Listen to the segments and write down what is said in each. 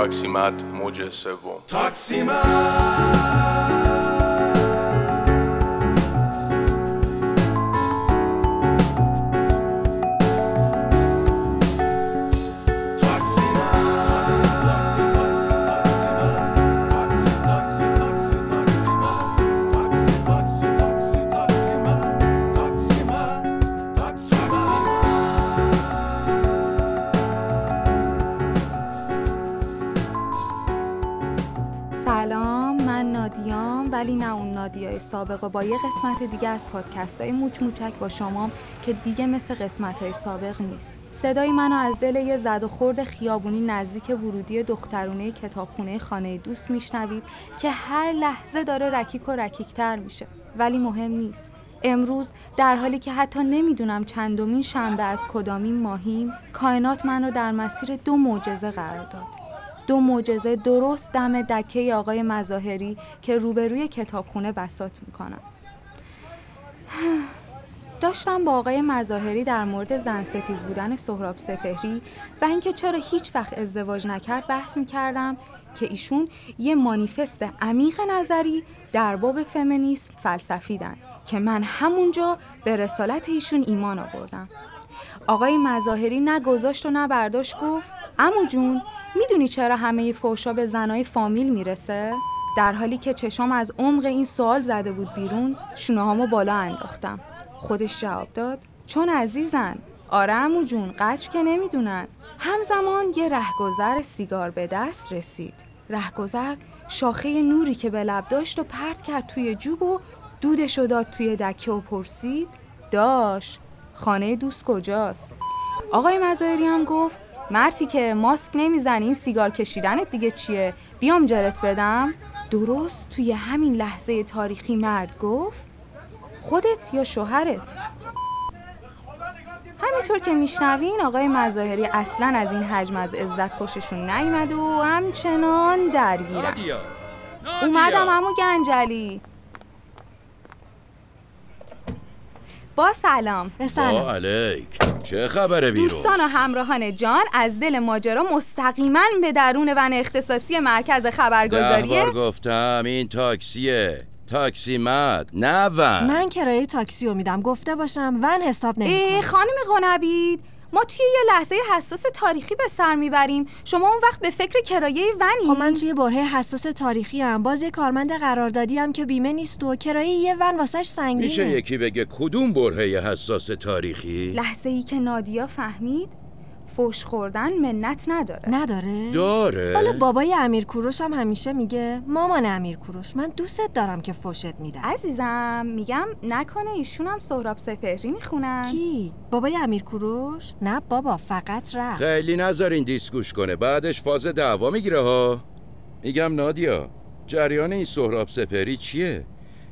تاکسیمد موج سوم سلام ولی نه اون نادیای سابق و با یه قسمت دیگه از پادکست های موچ موچک با شما که دیگه مثل قسمت های سابق نیست. صدای منو از دل یه زد و خورد خیابونی نزدیک ورودی دخترونه کتابخونه خانه دوست میشنوید که هر لحظه داره رکیک و رکیکتر میشه. ولی مهم نیست. امروز در حالی که حتی نمی‌دونم چندمین شنبه از کدامین ماهیم کائنات منو در مسیر دو معجزه قرار داد. دو معجزه درست دم دکه آقای مظاهری که روبروی کتابخونه بسات می‌کنم. داشتم با آقای مظاهری در مورد زن ستیز بودن سهراب سپهری و اینکه چرا هیچ وقت ازدواج نکرد بحث می‌کردم که ایشون یه مانیفست عمیق نظری در باب فمینیسم فلسفیدن که من همونجا به رسالت ایشون ایمان آوردم. آقای مظاهری نه گذاشت و نه برداشت گفت امو جون می‌دونی چرا همه فوشا به زنای فامیل می‌رسه؟ در حالی که چشام از عمق این سوال زده بود بیرون شونه بالا انداختم. خودش جواب داد چون عزیزن. آره امو جون قدر که نمی‌دونن. همزمان یه رهگذر سیگار به دست رسید. رهگذر شاخه نوری که به لب داشت و پرت کرد توی جوب و دودش داد توی دکه و پرسید داش خانه دوست کجاست؟ آقای مزایری هم گفت مرتی که ماسک نمی‌زنی این سیگار کشیدنت دیگه چیه؟ بیام جرت بدم. درست توی همین لحظه تاریخی مرد گفت خودت یا شوهرت؟ همینطور که میشنوین آقای مظاهری اصلا از این حجم از عزت خوششون نیومد و همچنان درگیرن. اومدم امو گنجلی. با سلام. با علیک. چه خبره بیرون؟ دوستان و همراهان جان از دل ماجرا مستقیما به درون ون اختصاصی مرکز ده خبرگزاریه بار گفتم این تاکسیه. تاکسی مد نه ون. من کرایه تاکسی رو میدم. گفته باشم ون حساب ای نمی‌کنم خانم قنبید ما توی یه لحظه حساس تاریخی به سر می‌بریم. شما اون وقت به فکر کرایه ونی. خب من توی برهه حساس تاریخی هم باز یه کارمند قراردادی هم که بیمه نیست و کرایه یه ون واسش سنگینه. میشه یکی بگه کدوم برهه حساس تاریخی؟ لحظه ای که نادیا فهمید فوش خوردن منت نداره. نداره؟ داره. حالا بابای امیر کوروش هم همیشه میگه مامان امیر کوروش من دوستت دارم که فوشت میدم. عزیزم میگم نکنه ایشون هم سهراب سپهری می‌خونن. کی؟ بابای امیر کوروش؟ نه بابا فقط رفت. خیلی نذارین دیسکوش کنه بعدش فاز دعوا می‌گیره ها. میگم نادیا جریان این سهراب سپری چیه؟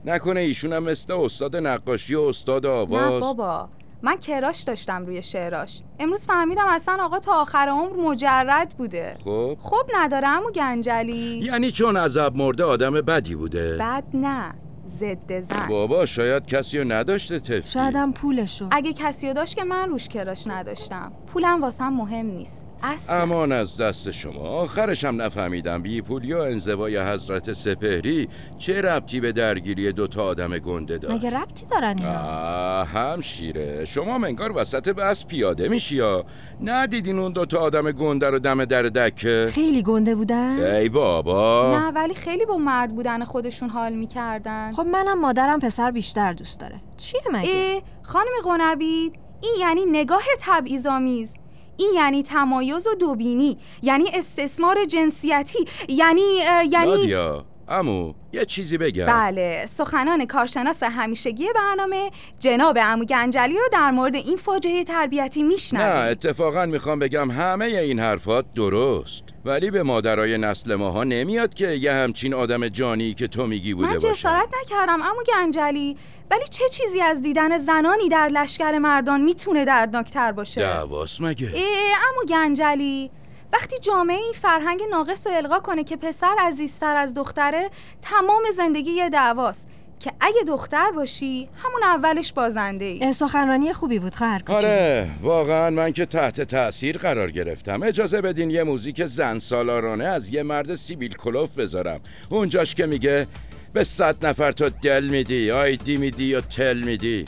نکنه ایشون هم مثل استاد نقاشی و استاد نه آواز بابا من کراش داشتم روی شعراش. امروز فهمیدم اصلا آقا تا آخر عمر مجرد بوده. خب. خب نداره امو گنجلی. یعنی چون عذب مرده آدم بدی بوده. بد نه. ضد زن. بابا شاید کسی رو نداشته تفتی شایدم پولشو. اگه کسی رو داشت که من روش کراش نداشتم. پولم واسم مهم نیست. اصلا امان از دست شما. آخرش هم نفهمیدم بی پولی و انزوای حضرت سپهری چه ربطی به درگیری دوتا آدم گنده داشت؟ مگه ربطی دارن اینا؟ آه همشیره شما منگار وسط بس پیاده میشی یا؟ ندیدین اون دوتا آدم گنده رو دم در دکه خیلی گنده بودن؟ ای بابا. نه ولی خیلی با مرد بودن خودشون حال می‌کردن. خب منم مادرم پسر بیشتر دوست داره. چیه مگه؟ ای خانم قنبید این یعنی نگاه تبعیض‌آمیز. این یعنی تمایز و دوبینی یعنی استثمار جنسیتی یعنی یعنی نادیا امو یه چیزی بگم. بله سخنان کارشناس همیشگی برنامه جناب عمو گنجلی رو در مورد این فاجعه تربیتی نه میشنوید اتفاقا می‌خوام بگم همه این حرفات درست. ولی به مادرای نسل ماها نمیاد که یه همچین آدم جانی که تو میگی بوده من باشه. جسارت نکردم عمو گنجلی. ولی چه چیزی از دیدن زنانی در لشکر مردان می‌تونه دردناکتر باشه؟ دعواست مگه؟ ای امو گنجلی. وقتی جامعه این فرهنگ ناقص رو القا کنه که پسر عزیزتر از دختره تمام زندگی یه دعواست. که اگه دختر باشی همون اولش بازنده ای. سخنرانی خوبی بود خواهر کوچولو آره واقعا من که تحت تاثیر قرار گرفتم. اجازه بدین یه موزیک زن سالارانه از یه مرد سیبیل کلوف بذارم. اونجاش که میگه به صد نفر تو دل میدی آیدی میدی یا تل میدی.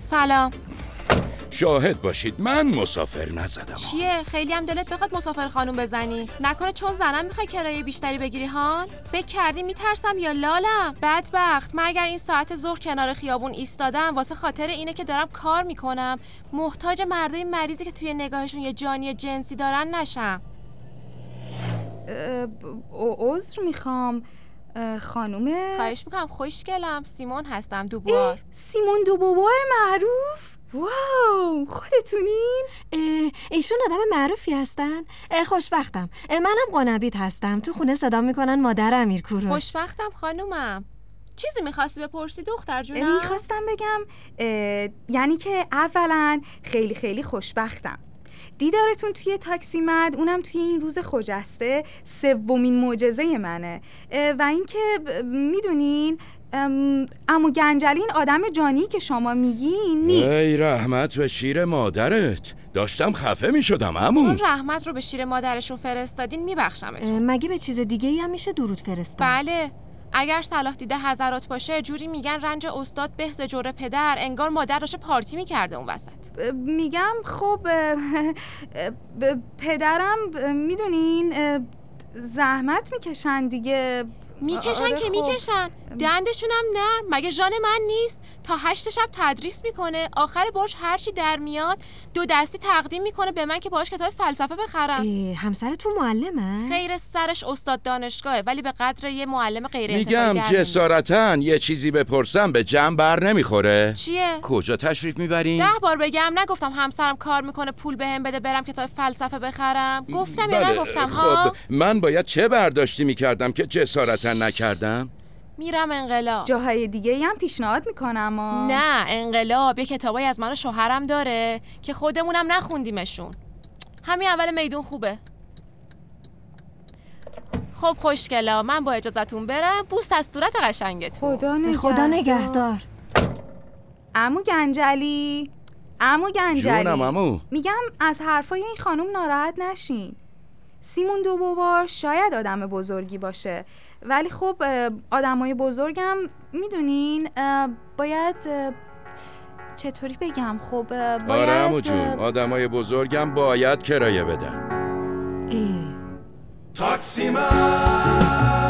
سلام. شاهد باشید. من مسافر نزدم. چیه؟ خیلی هم دلت بخواد مسافر خانوم بزنی؟ نکنه چون زنم می‌خوای کرایه بیشتری بگیری هان؟ فکر کردی میترسم یا لالم؟ بدبخت. من اگر این ساعت ظهر کنار خیابون ایستادم واسه خاطر اینه که دارم کار می‌کنم. محتاج مردای مریضی که توی نگاهشون یه جانی جنسی دارن نشم. عذر می‌خوام. اه، خانوم خواهش می‌کنم خوشگلم. سیمون هستم دوبار سیمون دوبوار معروف. واو خودتونین؟ ایشون آدم معروفی هستن. خوشبختم. منم قنبیت هستم. تو خونه صدا می‌کنن مادر امیر کوروش. خوشبختم خانومم. چیزی می‌خواستی بپرسی دختر جونم؟ می‌خواستم بگم یعنی که اولا خیلی خیلی خوشبختم. دیدارتون توی تاکسی مد اونم توی این روز خجسته سومین معجزه منه. و اینکه می‌دونین ام، امو گنجلی این آدم جانی که شما میگین نیست. ای رحمت به شیر مادرت. داشتم خفه می‌شدم عمو چون رحمت رو به شیر مادرشون فرستادین میبخشمتون. مگه به چیز دیگه ای هم میشه درود فرستاد؟ بله. اگر صلاح دیده حضرات باشه جوری میگن رنج استاد به ز جور پدر انگار مادر پارتی می‌کرده اون وسط. ب- میگم خب پدرم ب- می‌دونین زحمت می‌کشن دیگه. می‌کشن آره که خب. می‌کشن. دندشون هم نرم. مگه ژان من نیست؟ تا هشت شب تدریس می‌کنه. آخر باش هرچی در میاد دو دستی تقدیم می‌کنه به من که باش کتاب فلسفه بخرم. اه، همسرتون معلمه؟ خیر سرش استاد دانشگاهه ولی به قدر یه معلم غیر میگم. جسارتا یه چیزی بپرسم به جمع بر نمی‌خوره. چیه؟ کجا تشریف می‌برین؟ ده بار بگم نگفتم همسرم کار می‌کنه پول بهم بده برم کتاب فلسفه بخرم. گفتم یا بله، نگفتم خب ها؟ من باید چه برداشتی می‌کردم که جسارتا نکردم؟ میرم انقلاب. جاهای دیگه هم پیشنهاد می‌کنم آ. نه انقلاب. یه کتابایی از من و شوهرم داره که خودمونم نخوندیمشون. همین اول میدون خوبه. خب خوشگلا. من با اجازتون برم. بوست از صورت قشنگتون. خدا نگهدار خدا نگهدار. امو گنجلی. امو گنجلی. جونم عمو. میگم از حرفای این خانم ناراحت نشین. سیمون دوبوار شاید آدم بزرگی باشه. ولی خب آدمای بزرگم می‌دونین باید چطوری بگم؟ خب اه، باید آره عمو جون. آدمای بزرگم باید کرایه بدن. تاکسی من.